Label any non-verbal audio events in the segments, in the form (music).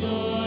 Lord.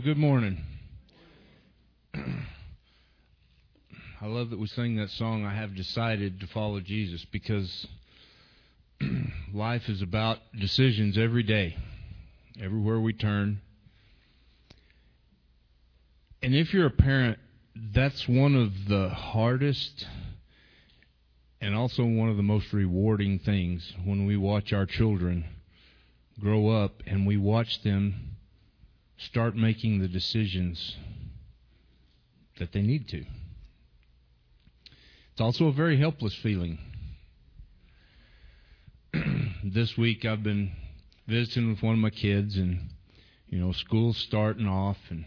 Well, good morning. (clears throat) I love that we sing that song, I have decided to follow Jesus, because (clears throat) life is about decisions every day, everywhere we turn. And if you're a parent, that's one of the hardest and also one of the most rewarding things when we watch our children grow up and we watch them start making the decisions that they need to. It's also a very helpless feeling. (clears throat) this week I've been visiting with one of my kids and you know, school's starting off and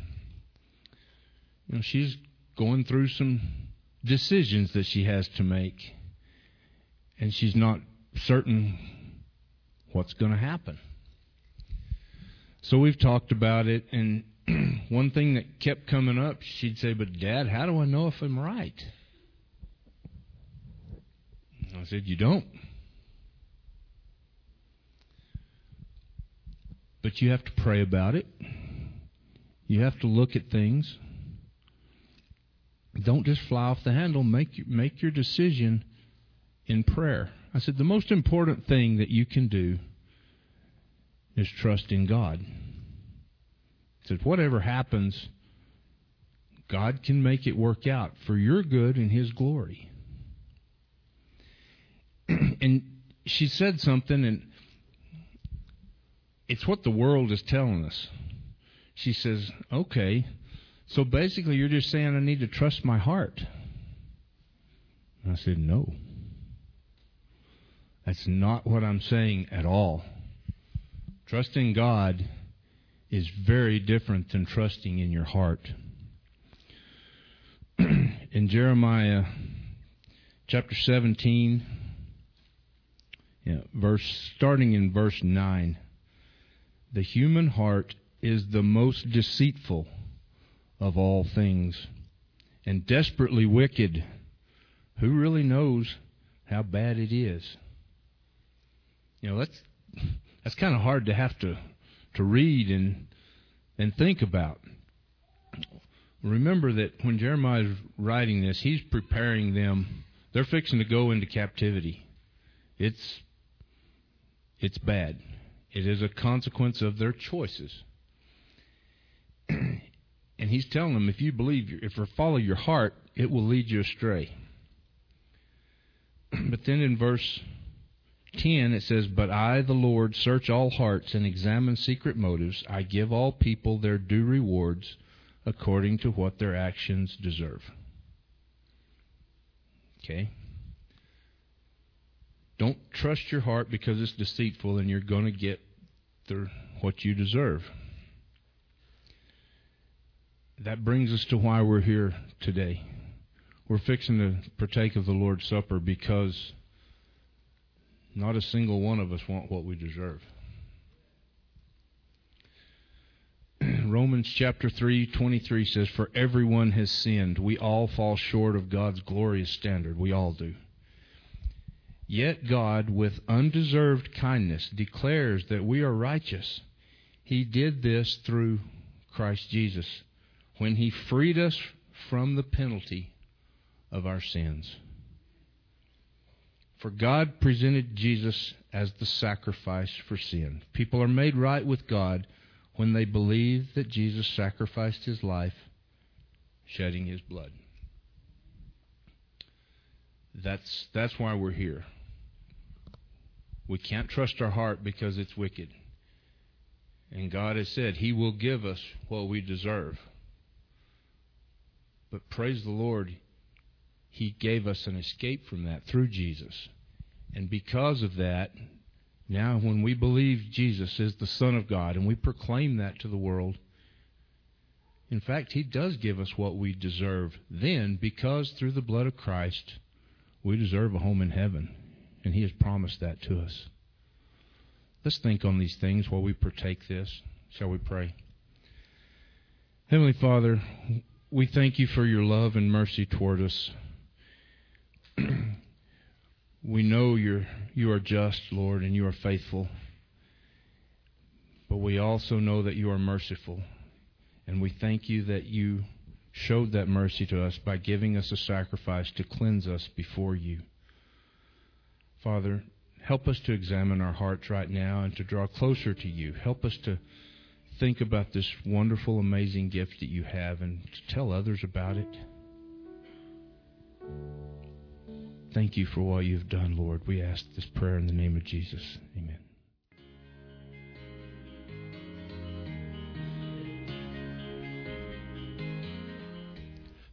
you know, she's going through some decisions that she has to make and she's not certain what's going to happen. So we've talked about it and (clears throat) one thing that kept coming up, she'd say, "But dad, how do I know if I'm right?" I said, You don't. But you have to pray about it. You have to look at things. Don't just fly off the handle. Make make your decision in prayer. I said the most important thing that you can do is trust in God. I said whatever happens, God can make it work out for your good and His glory. (clears throat) and she said something, and it's what the world is telling us. She says, Okay, so basically you're just saying I need to trust my heart. And I said, No. That's not what I'm saying at all. Trusting God is very different than trusting in your heart. (clears throat) in Jeremiah chapter 17, yeah, verse starting in verse 9, the human heart is the most deceitful of all things and desperately wicked. Who really knows how bad it is? You know, that's that's kind of hard to have to to read and and think about. Remember that when Jeremiah is writing this, he's preparing them. They're fixing to go into captivity. It's it's bad. It is a consequence of their choices. (clears throat) and he's telling them if you believe, if you follow your heart, it will lead you astray. (clears throat) but then in verse 10 it says, But I, the Lord, search all hearts and examine secret motives. I give all people their due rewards according to what their actions deserve. Okay? Don't trust your heart because it's deceitful and you're going to get the, what you deserve. That brings us to why we're here today. We're fixing to partake of the Lord's Supper because not a single one of us want what we deserve. (clears throat) Romans chapter 3, 23 says, For everyone has sinned. We all fall short of God's glorious standard. We all do. Yet God, with undeserved kindness, declares that we are righteous. He did this through Christ Jesus when He freed us from the penalty of our sins. For God presented Jesus as the sacrifice for sin. People are made right with God when they believe that Jesus sacrificed his life, shedding his blood. That's, that's why we're here. We can't trust our heart because it's wicked. And God has said He will give us what we deserve. But praise the Lord, He gave us an escape from that through Jesus. And because of that, now when we believe Jesus is the Son of God and we proclaim that to the world, in fact, He does give us what we deserve then because through the blood of Christ, we deserve a home in heaven. And He has promised that to us. Let's think on these things while we partake this. Shall we pray? Heavenly Father, we thank you for your love and mercy toward us. (clears throat) we know you're, you are just, Lord, and you are faithful. But we also know that you are merciful. And we thank you that you showed that mercy to us by giving us a sacrifice to cleanse us before you. Father, help us to examine our hearts right now and to draw closer to you. Help us to think about this wonderful, amazing gift that you have and to tell others about it. Thank you for what you've done, Lord. We ask this prayer in the name of Jesus. Amen.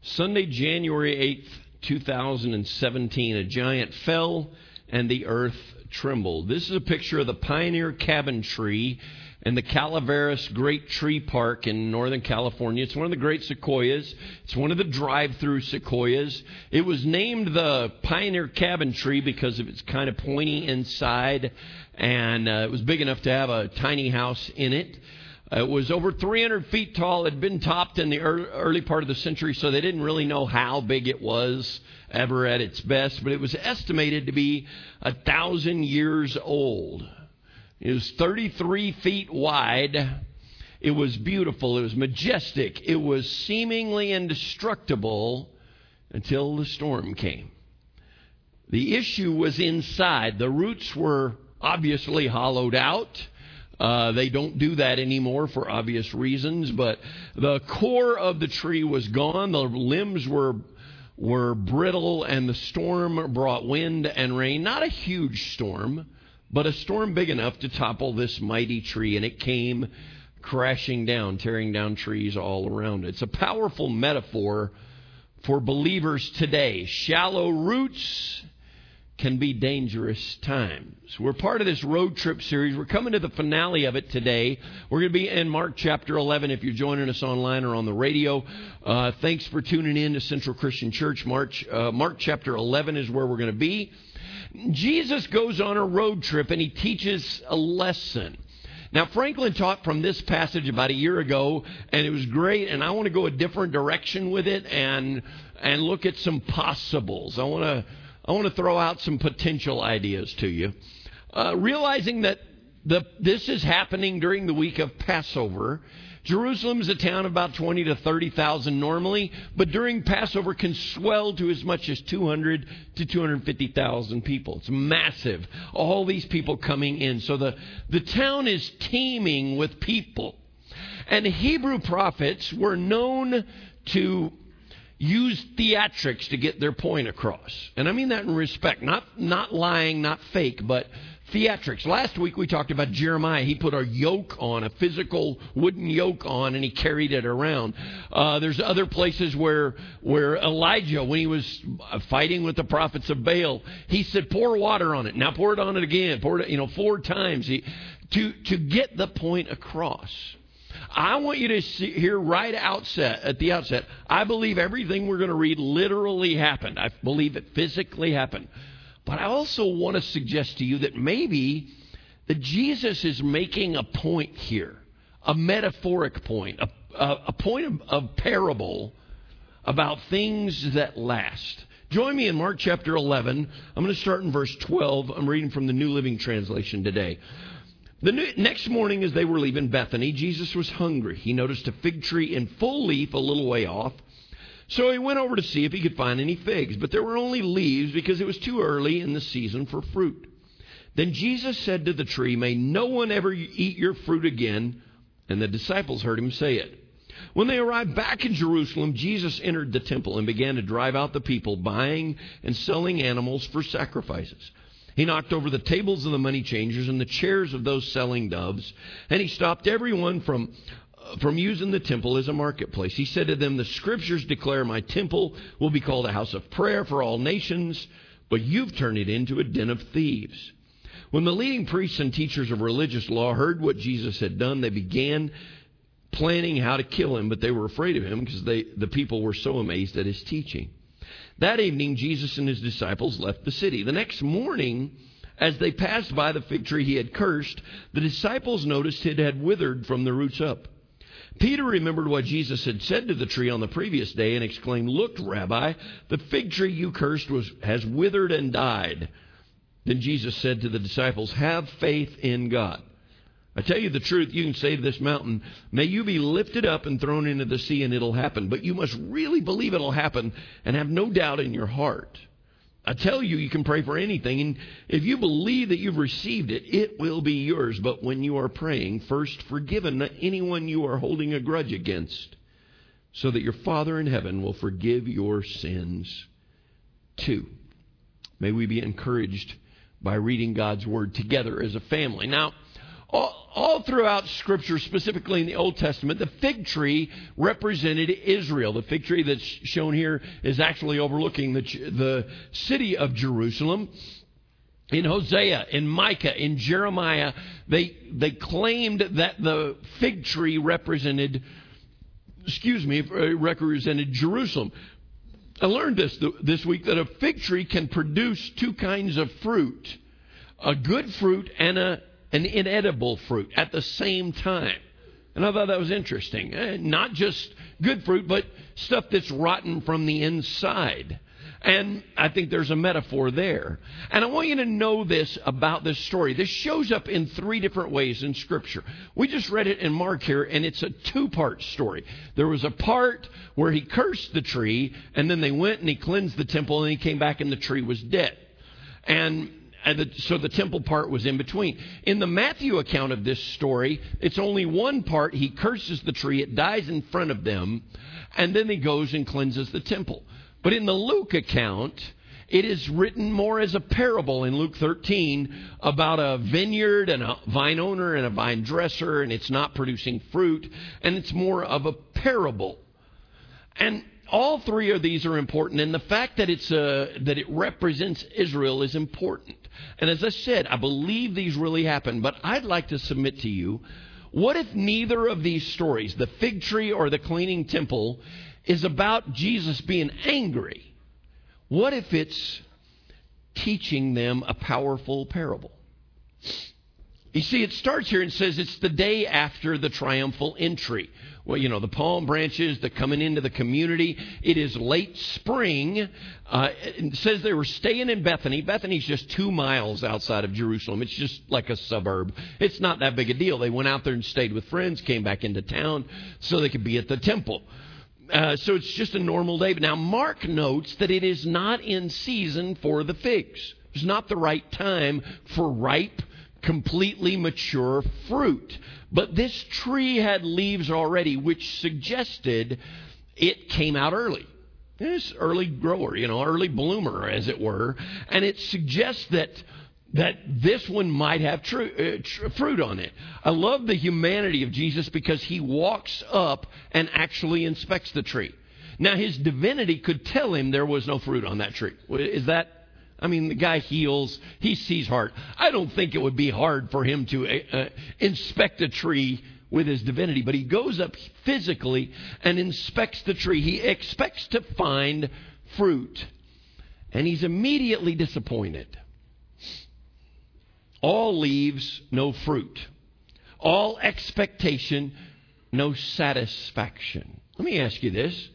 Sunday, January 8th, 2017, a giant fell and the earth trembled. This is a picture of the pioneer cabin tree in the Calaveras Great Tree Park in Northern California. It's one of the great sequoias. It's one of the drive-through sequoias. It was named the pioneer cabin tree because of its kind of pointy inside, and uh, it was big enough to have a tiny house in it. It was over 300 feet tall. It had been topped in the early part of the century, so they didn't really know how big it was ever at its best, but it was estimated to be a thousand years old. It was 33 feet wide. It was beautiful. It was majestic. It was seemingly indestructible until the storm came. The issue was inside. The roots were obviously hollowed out. Uh, they don't do that anymore for obvious reasons, but the core of the tree was gone. The limbs were were brittle, and the storm brought wind and rain. Not a huge storm, but a storm big enough to topple this mighty tree, and it came crashing down, tearing down trees all around. It's a powerful metaphor for believers today. Shallow roots can be dangerous times. We're part of this road trip series. We're coming to the finale of it today. We're going to be in Mark chapter 11 if you're joining us online or on the radio. Uh, thanks for tuning in to Central Christian Church. March, uh, Mark chapter 11 is where we're going to be. Jesus goes on a road trip and he teaches a lesson. Now, Franklin taught from this passage about a year ago, and it was great, and I want to go a different direction with it and, and look at some possibles. I want to I want to throw out some potential ideas to you. Uh, realizing that the, this is happening during the week of Passover. Jerusalem is a town of about 20 to 30,000 normally, but during Passover can swell to as much as 200 to 250,000 people. It's massive. All these people coming in. So the, the town is teeming with people. And Hebrew prophets were known to use theatrics to get their point across. And I mean that in respect, not, not lying, not fake, but theatrics. Last week we talked about Jeremiah. He put a yoke on, a physical wooden yoke on, and he carried it around. Uh, there's other places where where Elijah, when he was fighting with the prophets of Baal, he said, "Pour water on it." Now pour it on it again. Pour it, you know, four times. He, to to get the point across. I want you to see, hear right outset at the outset. I believe everything we're going to read literally happened. I believe it physically happened. But I also want to suggest to you that maybe that Jesus is making a point here, a metaphoric point, a, a, a point of, of parable about things that last. Join me in Mark chapter 11. I'm going to start in verse 12. I'm reading from the New Living Translation today. The next morning, as they were leaving Bethany, Jesus was hungry. He noticed a fig tree in full leaf a little way off. So he went over to see if he could find any figs, but there were only leaves because it was too early in the season for fruit. Then Jesus said to the tree, May no one ever eat your fruit again. And the disciples heard him say it. When they arrived back in Jerusalem, Jesus entered the temple and began to drive out the people buying and selling animals for sacrifices. He knocked over the tables of the money changers and the chairs of those selling doves, and he stopped everyone from from using the temple as a marketplace. He said to them, "The scriptures declare my temple will be called a house of prayer for all nations, but you've turned it into a den of thieves." When the leading priests and teachers of religious law heard what Jesus had done, they began planning how to kill him, but they were afraid of him because they, the people were so amazed at his teaching. That evening, Jesus and his disciples left the city. The next morning, as they passed by the fig tree he had cursed, the disciples noticed it had withered from the roots up. Peter remembered what Jesus had said to the tree on the previous day and exclaimed, Look, Rabbi, the fig tree you cursed was, has withered and died. Then Jesus said to the disciples, Have faith in God. I tell you the truth, you can say to this mountain, May you be lifted up and thrown into the sea, and it'll happen. But you must really believe it'll happen and have no doubt in your heart. I tell you, you can pray for anything, and if you believe that you've received it, it will be yours. But when you are praying, first forgive anyone you are holding a grudge against, so that your Father in heaven will forgive your sins too. May we be encouraged by reading God's Word together as a family. Now, all, all, throughout Scripture, specifically in the Old Testament, the fig tree represented Israel. The fig tree that's shown here is actually overlooking the, the city of Jerusalem. In Hosea, in Micah, in Jeremiah, they, they claimed that the fig tree represented, excuse me, uh, represented Jerusalem. I learned this this week that a fig tree can produce two kinds of fruit a good fruit and a, an inedible fruit at the same time. And I thought that was interesting. Eh, not just good fruit, but stuff that's rotten from the inside. And I think there's a metaphor there. And I want you to know this about this story. This shows up in three different ways in Scripture. We just read it in Mark here, and it's a two part story. There was a part where he cursed the tree, and then they went and he cleansed the temple, and he came back, and the tree was dead. And and the, so the temple part was in between. In the Matthew account of this story, it's only one part. He curses the tree, it dies in front of them, and then he goes and cleanses the temple. But in the Luke account, it is written more as a parable in Luke 13 about a vineyard and a vine owner and a vine dresser, and it's not producing fruit, and it's more of a parable. And all three of these are important, and the fact that it's uh, that it represents Israel is important. And as I said, I believe these really happened, but I'd like to submit to you: what if neither of these stories, the fig tree or the cleaning temple, is about Jesus being angry? What if it's teaching them a powerful parable? You see, it starts here and says it's the day after the triumphal entry. Well, you know, the palm branches, the coming into the community. It is late spring. Uh, it says they were staying in Bethany. Bethany's just two miles outside of Jerusalem. It's just like a suburb. It's not that big a deal. They went out there and stayed with friends, came back into town so they could be at the temple. Uh, so it's just a normal day. But now Mark notes that it is not in season for the figs. It's not the right time for ripe completely mature fruit. But this tree had leaves already, which suggested it came out early. This early grower, you know, early bloomer, as it were. And it suggests that that this one might have uh, tr- fruit on it. I love the humanity of Jesus because he walks up and actually inspects the tree. Now, his divinity could tell him there was no fruit on that tree. Is that I mean, the guy heals, he sees heart. I don't think it would be hard for him to uh, uh, inspect a tree with his divinity, but he goes up physically and inspects the tree. He expects to find fruit, and he's immediately disappointed. All leaves, no fruit. All expectation, no satisfaction. Let me ask you this.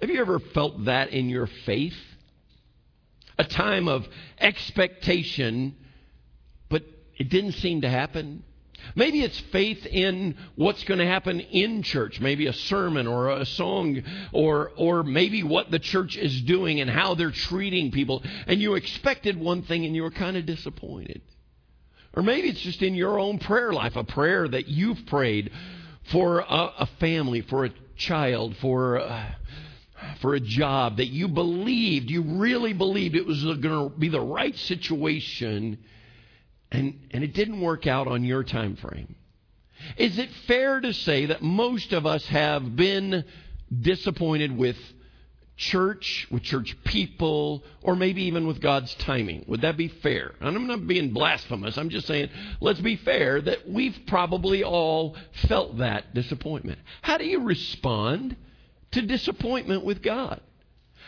Have you ever felt that in your faith? A time of expectation, but it didn't seem to happen. Maybe it's faith in what's going to happen in church, maybe a sermon or a song, or, or maybe what the church is doing and how they're treating people. And you expected one thing and you were kind of disappointed. Or maybe it's just in your own prayer life, a prayer that you've prayed for a, a family, for a child, for. Uh, for a job that you believed, you really believed it was going to be the right situation, and, and it didn't work out on your time frame. Is it fair to say that most of us have been disappointed with church, with church people, or maybe even with God's timing? Would that be fair? And I'm not being blasphemous. I'm just saying, let's be fair that we've probably all felt that disappointment. How do you respond? To disappointment with God?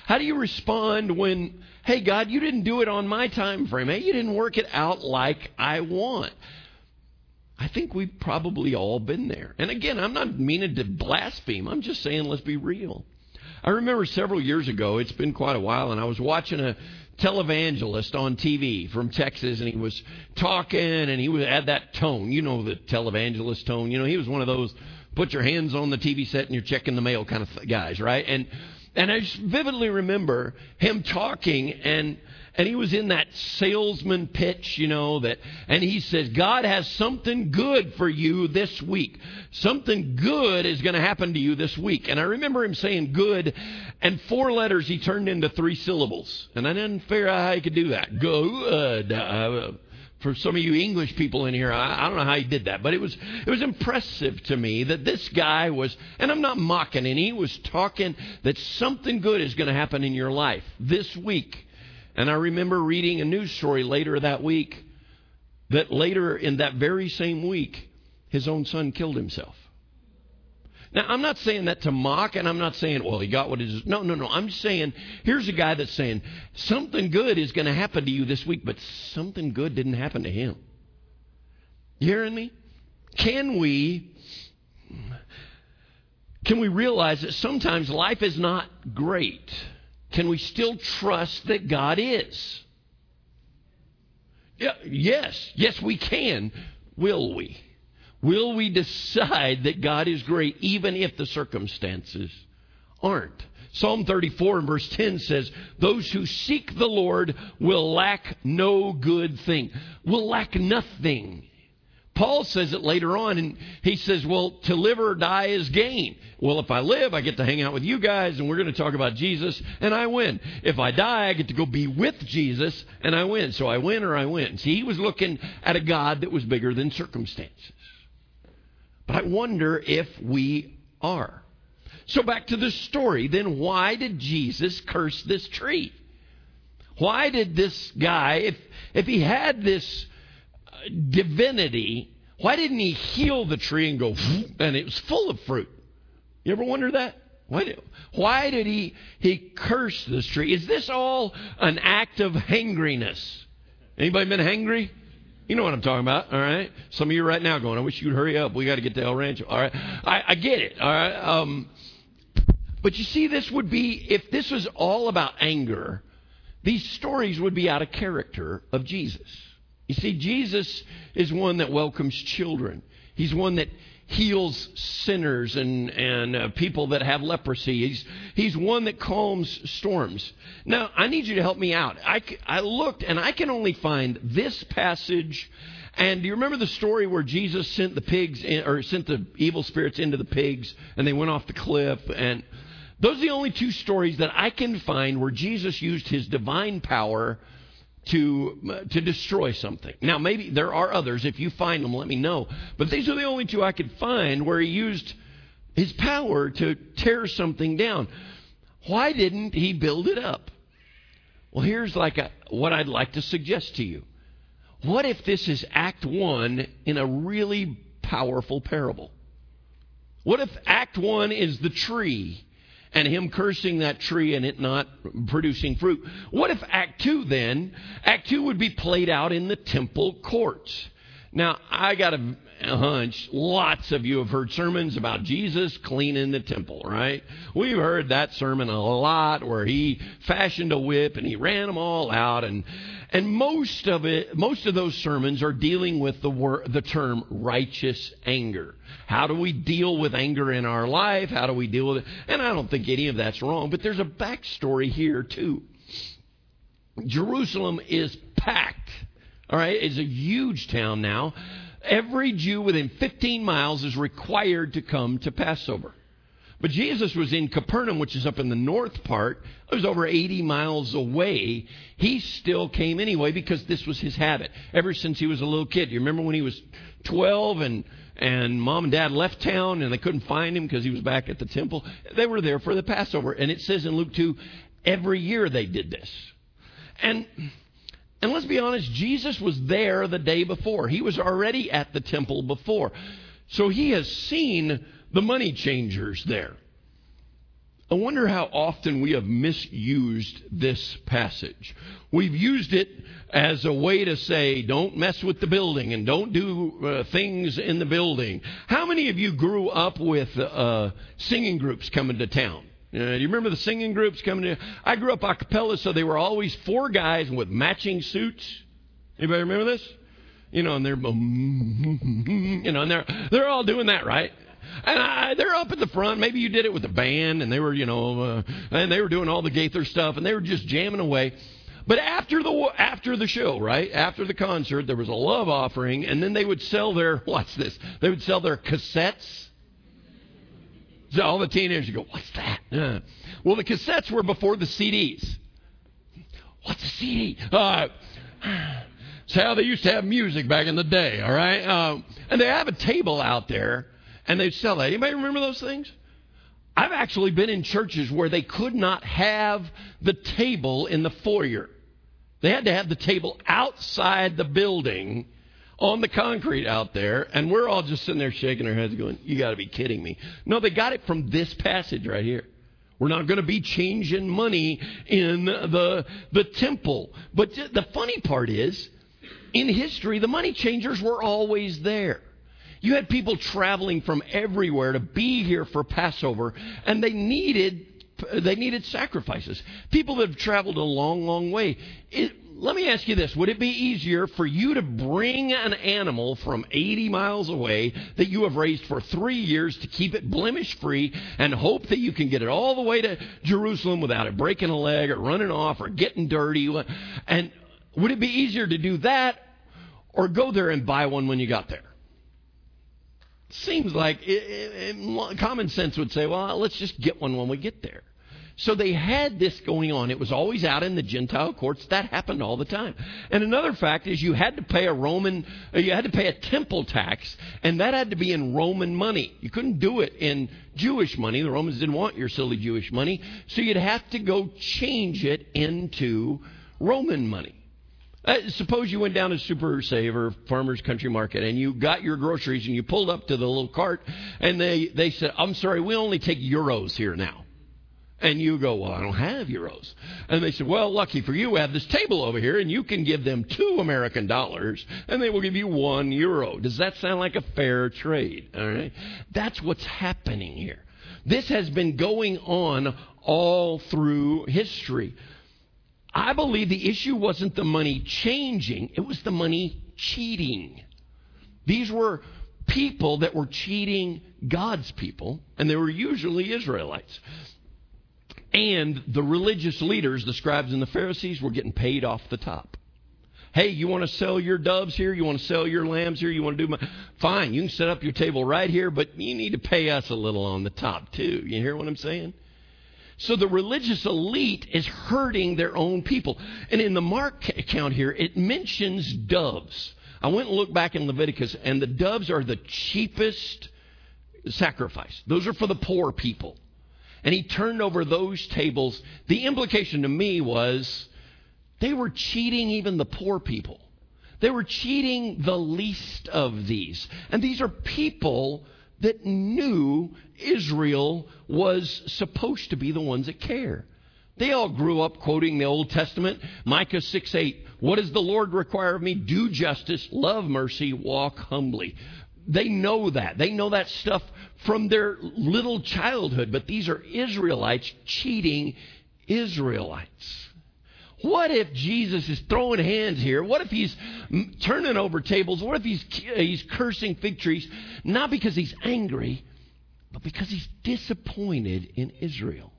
How do you respond when, hey, God, you didn't do it on my time frame? Hey, you didn't work it out like I want? I think we've probably all been there. And again, I'm not meaning to blaspheme. I'm just saying let's be real. I remember several years ago, it's been quite a while, and I was watching a televangelist on TV from Texas, and he was talking, and he had that tone. You know the televangelist tone. You know, he was one of those put your hands on the TV set and you're checking the mail kind of guys, right? And and I vividly remember him talking and and he was in that salesman pitch, you know, that and he says God has something good for you this week. Something good is going to happen to you this week. And I remember him saying good and four letters he turned into three syllables. And I didn't figure out how he could do that. Good. Uh, For some of you English people in here, I, I don't know how he did that, but it was it was impressive to me that this guy was, and I'm not mocking, and he was talking that something good is going to happen in your life this week. And I remember reading a news story later that week that later in that very same week, his own son killed himself. Now, I'm not saying that to mock, and I'm not saying, well, he got what it is. No, no, no. I'm saying, here's a guy that's saying, something good is going to happen to you this week, but something good didn't happen to him. You hearing me? Can we. Can we realize that sometimes life is not great? Can we still trust that God is? Yeah, yes, yes, we can. Will we? Will we decide that God is great even if the circumstances aren't? Psalm 34 and verse 10 says, Those who seek the Lord will lack no good thing, will lack nothing. Paul says it later on, and he says, Well, to live or die is gain. Well, if I live, I get to hang out with you guys, and we're going to talk about Jesus, and I win. If I die, I get to go be with Jesus, and I win. So I win or I win. See, he was looking at a God that was bigger than circumstances. But I wonder if we are. So back to the story. Then why did Jesus curse this tree? Why did this guy, if, if he had this uh, divinity, why didn't he heal the tree and go, (sniffs) and it was full of fruit? You ever wonder that? Why did, why did he, he curse this tree? Is this all an act of hangriness? Anybody been hangry? You know what I'm talking about, all right? Some of you right now going, I wish you'd hurry up. We got to get to El Rancho. All right, I, I get it. All right, um, but you see, this would be if this was all about anger, these stories would be out of character of Jesus. You see, Jesus is one that welcomes children. He's one that heals sinners and, and uh, people that have leprosy. He's, he's one that calms storms. Now, I need you to help me out. I, I looked and I can only find this passage. And do you remember the story where Jesus sent the pigs in, or sent the evil spirits into the pigs and they went off the cliff? And those are the only two stories that I can find where Jesus used his divine power to uh, to destroy something. Now, maybe there are others. If you find them, let me know. But these are the only two I could find where he used his power to tear something down. Why didn't he build it up? Well, here's like a, what I'd like to suggest to you. What if this is Act One in a really powerful parable? What if Act One is the tree? And him cursing that tree and it not producing fruit. What if Act 2 then, Act 2 would be played out in the temple courts? Now, I got a hunch lots of you have heard sermons about Jesus cleaning the temple, right? We've heard that sermon a lot where he fashioned a whip and he ran them all out and and most of it most of those sermons are dealing with the word, the term righteous anger. How do we deal with anger in our life? How do we deal with it? And I don't think any of that's wrong, but there's a backstory here too. Jerusalem is packed. All right, it's a huge town now. Every Jew within 15 miles is required to come to Passover. But Jesus was in Capernaum, which is up in the north part. It was over 80 miles away. He still came anyway because this was his habit ever since he was a little kid. You remember when he was 12 and and mom and dad left town and they couldn't find him because he was back at the temple. They were there for the Passover. And it says in Luke 2, every year they did this. And and let's be honest, Jesus was there the day before. He was already at the temple before. So he has seen the money changers there. I wonder how often we have misused this passage. We've used it as a way to say, don't mess with the building and don't do uh, things in the building. How many of you grew up with uh, singing groups coming to town? Uh, you remember the singing groups coming in? I grew up a cappella, so they were always four guys with matching suits. Anybody remember this? You know, and they're, you know, and they're they're all doing that, right? And I, they're up at the front. Maybe you did it with the band, and they were, you know, uh, and they were doing all the Gaither stuff, and they were just jamming away. But after the after the show, right after the concert, there was a love offering, and then they would sell their (laughs) what's this? They would sell their cassettes. So all the teenagers go, "What's that?" Uh, well, the cassettes were before the CDs. What's a CD? Uh, (sighs) it's how they used to have music back in the day. All right, um, and they have a table out there, and they sell that. Anybody remember those things? I've actually been in churches where they could not have the table in the foyer. They had to have the table outside the building on the concrete out there, and we're all just sitting there shaking our heads going, You got to be kidding me. No, they got it from this passage right here. We're not going to be changing money in the, the temple. But the funny part is, in history, the money changers were always there. You had people traveling from everywhere to be here for Passover, and they needed they needed sacrifices. People that have traveled a long, long way. It, let me ask you this: Would it be easier for you to bring an animal from 80 miles away that you have raised for three years to keep it blemish free and hope that you can get it all the way to Jerusalem without it breaking a leg or running off or getting dirty? And would it be easier to do that or go there and buy one when you got there? Seems like it, it, it, common sense would say, well, let's just get one when we get there. So they had this going on. It was always out in the Gentile courts. That happened all the time. And another fact is you had to pay a Roman, uh, you had to pay a temple tax, and that had to be in Roman money. You couldn't do it in Jewish money. The Romans didn't want your silly Jewish money. So you'd have to go change it into Roman money. Uh, suppose you went down to Super Save or Farmer's Country Market and you got your groceries and you pulled up to the little cart and they, they said, I'm sorry, we only take euros here now. And you go, Well, I don't have euros. And they said, Well, lucky for you, we have this table over here, and you can give them two American dollars, and they will give you one euro. Does that sound like a fair trade? All right. That's what's happening here. This has been going on all through history. I believe the issue wasn't the money changing, it was the money cheating. These were people that were cheating God's people, and they were usually Israelites. And the religious leaders, the scribes and the Pharisees, were getting paid off the top. Hey, you want to sell your doves here? You want to sell your lambs here? You want to do my. Fine, you can set up your table right here, but you need to pay us a little on the top, too. You hear what I'm saying? So the religious elite is hurting their own people. And in the Mark account here, it mentions doves. I went and looked back in Leviticus, and the doves are the cheapest sacrifice. Those are for the poor people and he turned over those tables. The implication to me was they were cheating even the poor people. They were cheating the least of these. And these are people that knew Israel was supposed to be the ones that care. They all grew up quoting the Old Testament, Micah 6 8. What does the Lord require of me? Do justice, love mercy, walk humbly. They know that. They know that stuff from their little childhood, but these are Israelites cheating Israelites. What if Jesus is throwing hands here? What if he's turning over tables? What if he's, he's cursing fig trees? Not because he's angry, but because he's disappointed in Israel.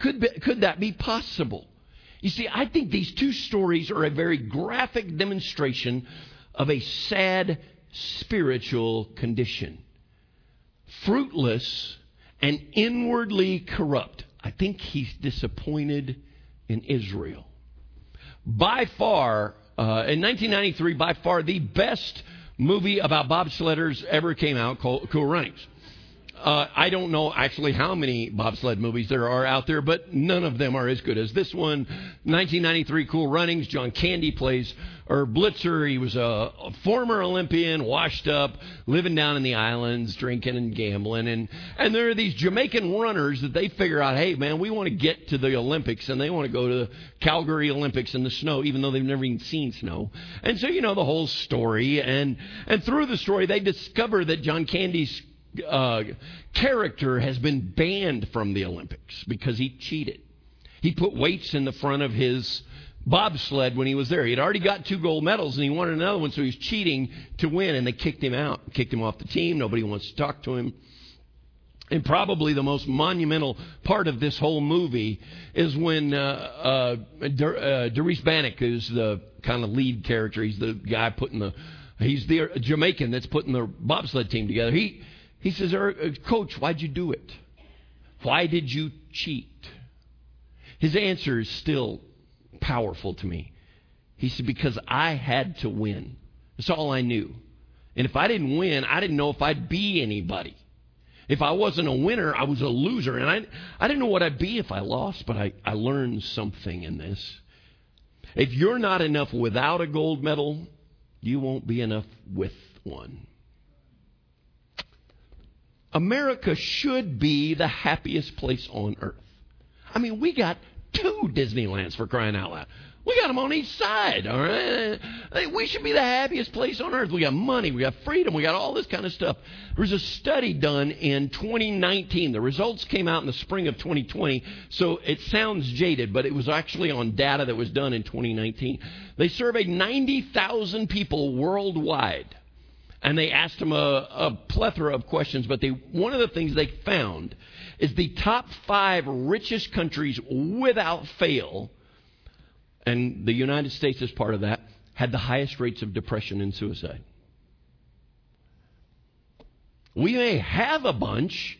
Could, be, could that be possible? You see, I think these two stories are a very graphic demonstration of a sad spiritual condition. Fruitless and inwardly corrupt. I think he's disappointed in Israel. By far, uh, in 1993, by far the best movie about bobsledders ever came out called Cool Runnings. Uh, I don't know actually how many bobsled movies there are out there, but none of them are as good as this one. 1993 Cool Runnings. John Candy plays Irv Blitzer. He was a, a, former Olympian, washed up, living down in the islands, drinking and gambling. And, and there are these Jamaican runners that they figure out, hey, man, we want to get to the Olympics, and they want to go to the Calgary Olympics in the snow, even though they've never even seen snow. And so, you know, the whole story. And, and through the story, they discover that John Candy's uh, character has been banned from the Olympics because he cheated. He put weights in the front of his bobsled when he was there. He had already got two gold medals and he wanted another one, so he was cheating to win, and they kicked him out, kicked him off the team. Nobody wants to talk to him. And probably the most monumental part of this whole movie is when uh, uh, Dur- uh, Bannock, who's the kind of lead character, he's the guy putting the, he's the Jamaican that's putting the bobsled team together. He he says, "Er, uh, "Coach, why'd you do it? Why did you cheat?" His answer is still powerful to me. He said, Because I had to win. That's all I knew. And if I didn't win, I didn't know if I'd be anybody. If I wasn't a winner, I was a loser. And I, I didn't know what I'd be if I lost, but I, I learned something in this. If you're not enough without a gold medal, you won't be enough with one. America should be the happiest place on earth. I mean, we got two Disneylands for crying out loud. We got them on each side, all right? We should be the happiest place on earth. We got money, we got freedom, we got all this kind of stuff. There was a study done in 2019. The results came out in the spring of 2020, so it sounds jaded, but it was actually on data that was done in 2019. They surveyed 90,000 people worldwide, and they asked them a, a plethora of questions, but they, one of the things they found is the top five richest countries without fail, and the United States is part of that, had the highest rates of depression and suicide. We may have a bunch,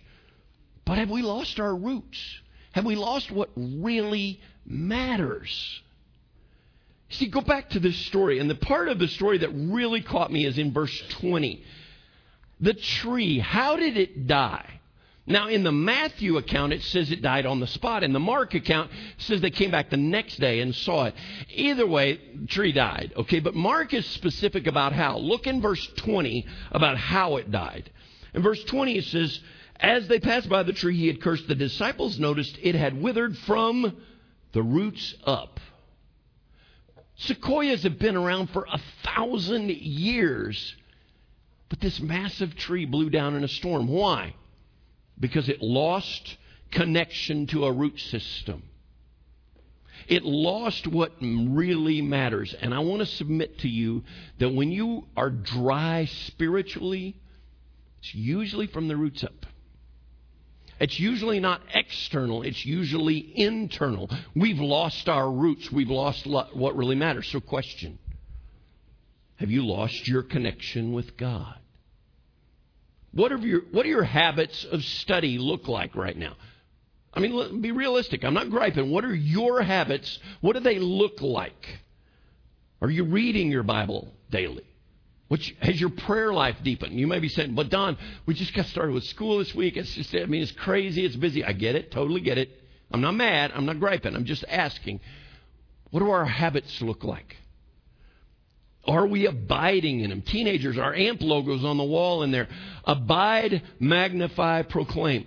but have we lost our roots? Have we lost what really matters? See, go back to this story, and the part of the story that really caught me is in verse 20. The tree, how did it die? Now, in the Matthew account, it says it died on the spot. In the Mark account, says they came back the next day and saw it. Either way, the tree died. Okay, but Mark is specific about how. Look in verse 20 about how it died. In verse 20, it says, As they passed by the tree he had cursed, the disciples noticed it had withered from the roots up. Sequoias have been around for a thousand years, but this massive tree blew down in a storm. Why? because it lost connection to a root system. It lost what really matters. And I want to submit to you that when you are dry spiritually, it's usually from the roots up. It's usually not external, it's usually internal. We've lost our roots, we've lost what really matters. So, question Have you lost your connection with God? What, are your, what do your habits of study look like right now? I mean, be realistic. I'm not griping. What are your habits? What do they look like? Are you reading your Bible daily? Which has your prayer life deepened? You may be saying, "But Don, we just got started with school this week. It's just, I mean, it's crazy. It's busy. I get it. Totally get it. I'm not mad. I'm not griping. I'm just asking, what do our habits look like? Are we abiding in Him? Teenagers, our AMP logos on the wall in there. Abide, magnify, proclaim.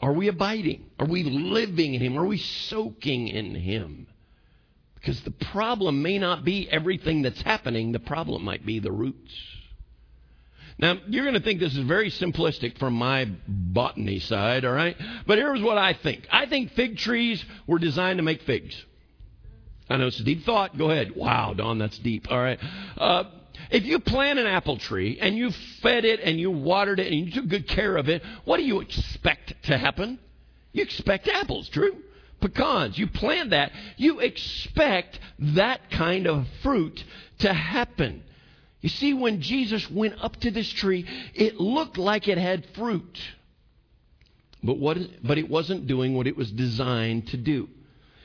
Are we abiding? Are we living in Him? Are we soaking in Him? Because the problem may not be everything that's happening, the problem might be the roots. Now, you're going to think this is very simplistic from my botany side, all right? But here's what I think I think fig trees were designed to make figs. I know it's a deep thought. Go ahead. Wow, Don, that's deep. All right. Uh, if you plant an apple tree and you fed it and you watered it and you took good care of it, what do you expect to happen? You expect apples, true? Pecans. You plant that, you expect that kind of fruit to happen. You see, when Jesus went up to this tree, it looked like it had fruit. But, what, but it wasn't doing what it was designed to do.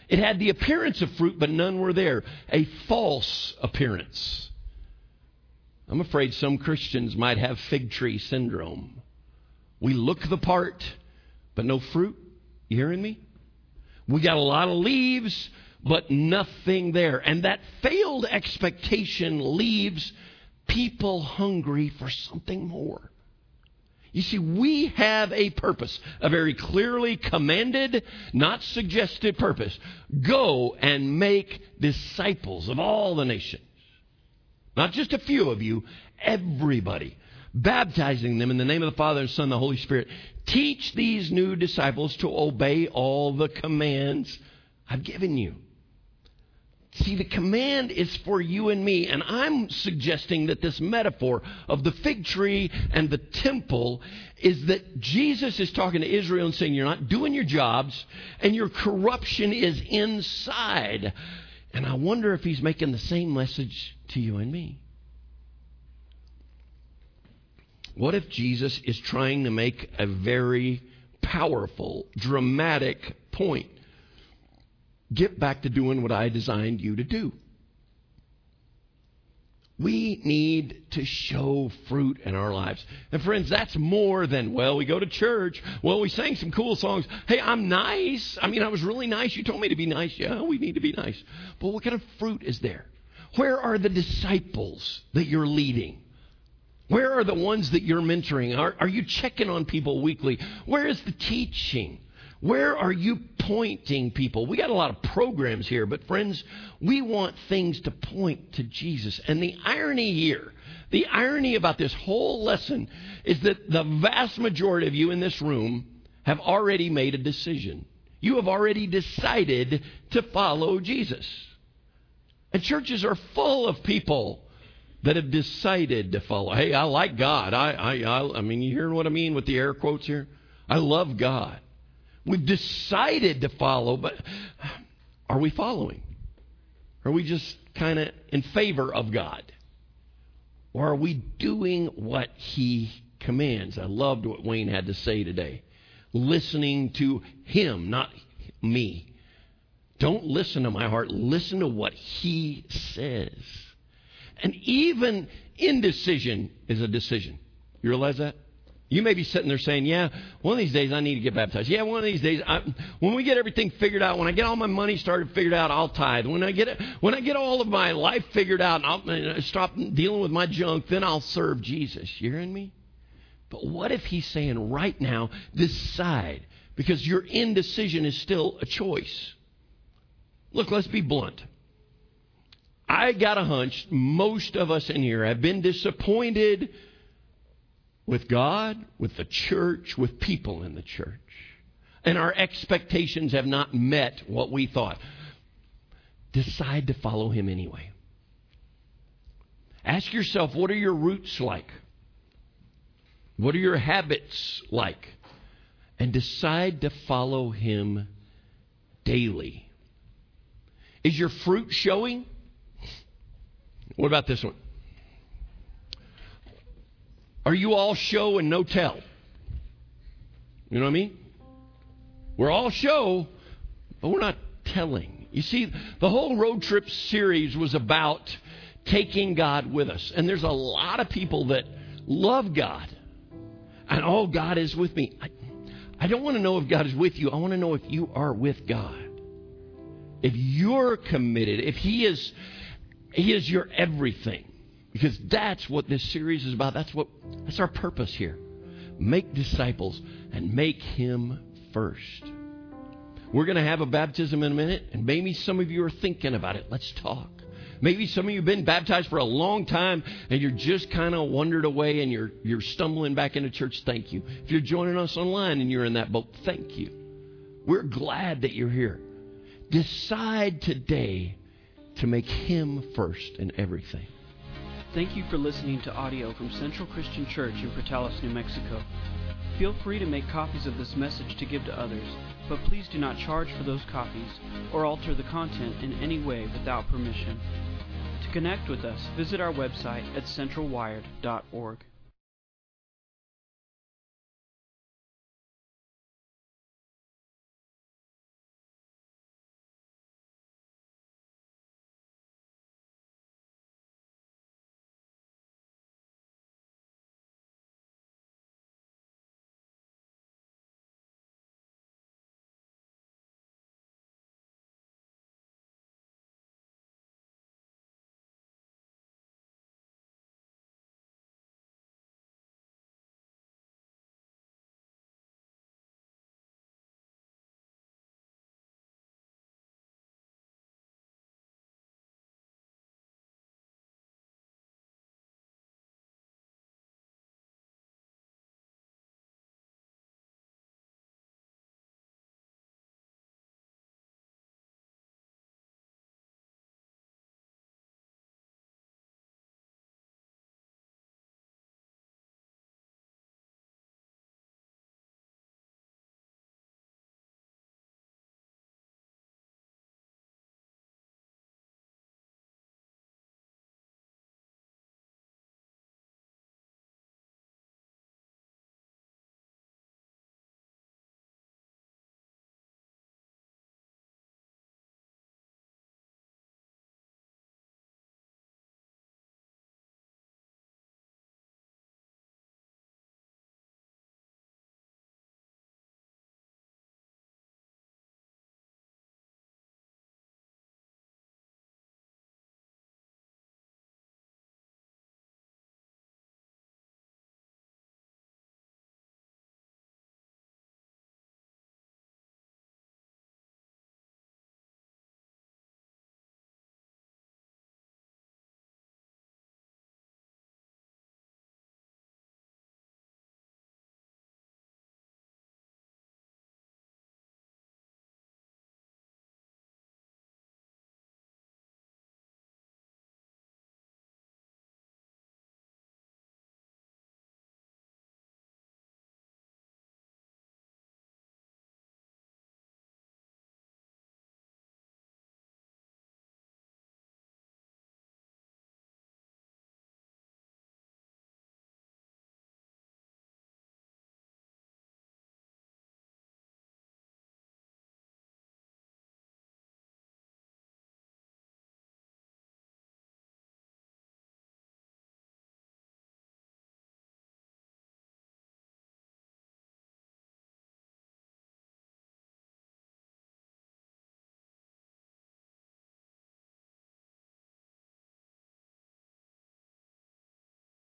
It had the appearance of fruit, but none were there. A false appearance. I'm afraid some Christians might have fig tree syndrome. We look the part, but no fruit. You hearing me? We got a lot of leaves, but nothing there. And that failed expectation leaves people hungry for something more. You see, we have a purpose, a very clearly commanded, not suggested purpose. Go and make disciples of all the nations. Not just a few of you, everybody. Baptizing them in the name of the Father and Son and the Holy Spirit. Teach these new disciples to obey all the commands I've given you. See, the command is for you and me, and I'm suggesting that this metaphor of the fig tree and the temple is that Jesus is talking to Israel and saying, You're not doing your jobs, and your corruption is inside. And I wonder if he's making the same message to you and me. What if Jesus is trying to make a very powerful, dramatic point? Get back to doing what I designed you to do. We need to show fruit in our lives. And friends, that's more than, well, we go to church. Well, we sang some cool songs. Hey, I'm nice. I mean, I was really nice. You told me to be nice. Yeah, we need to be nice. But what kind of fruit is there? Where are the disciples that you're leading? Where are the ones that you're mentoring? Are, are you checking on people weekly? Where is the teaching? Where are you pointing people? We got a lot of programs here, but friends, we want things to point to Jesus. And the irony here, the irony about this whole lesson is that the vast majority of you in this room have already made a decision. You have already decided to follow Jesus. And churches are full of people that have decided to follow. Hey, I like God. I, I, I, I mean, you hear what I mean with the air quotes here? I love God. We've decided to follow, but are we following? Are we just kind of in favor of God? Or are we doing what He commands? I loved what Wayne had to say today. Listening to Him, not me. Don't listen to my heart, listen to what He says. And even indecision is a decision. You realize that? You may be sitting there saying, Yeah, one of these days I need to get baptized. Yeah, one of these days, I, when we get everything figured out, when I get all my money started figured out, I'll tithe. When I get when I get all of my life figured out and I'll and stop dealing with my junk, then I'll serve Jesus. You hearing me? But what if he's saying right now, decide? Because your indecision is still a choice. Look, let's be blunt. I got a hunch most of us in here have been disappointed with God, with the church, with people in the church. And our expectations have not met what we thought. Decide to follow Him anyway. Ask yourself what are your roots like? What are your habits like? And decide to follow Him daily. Is your fruit showing? What about this one? Are you all show and no tell? You know what I mean? We're all show, but we're not telling. You see, the whole road trip series was about taking God with us. And there's a lot of people that love God. And oh, God is with me. I, I don't want to know if God is with you. I want to know if you are with God. If you're committed, if He is He is your everything. Because that's what this series is about. That's what that's our purpose here. Make disciples and make him first. We're going to have a baptism in a minute, and maybe some of you are thinking about it. Let's talk. Maybe some of you have been baptized for a long time and you're just kind of wandered away and you're you're stumbling back into church. Thank you. If you're joining us online and you're in that boat, thank you. We're glad that you're here. Decide today to make him first in everything. Thank you for listening to audio from Central Christian Church in Portales, New Mexico. Feel free to make copies of this message to give to others, but please do not charge for those copies or alter the content in any way without permission. To connect with us, visit our website at centralwired.org.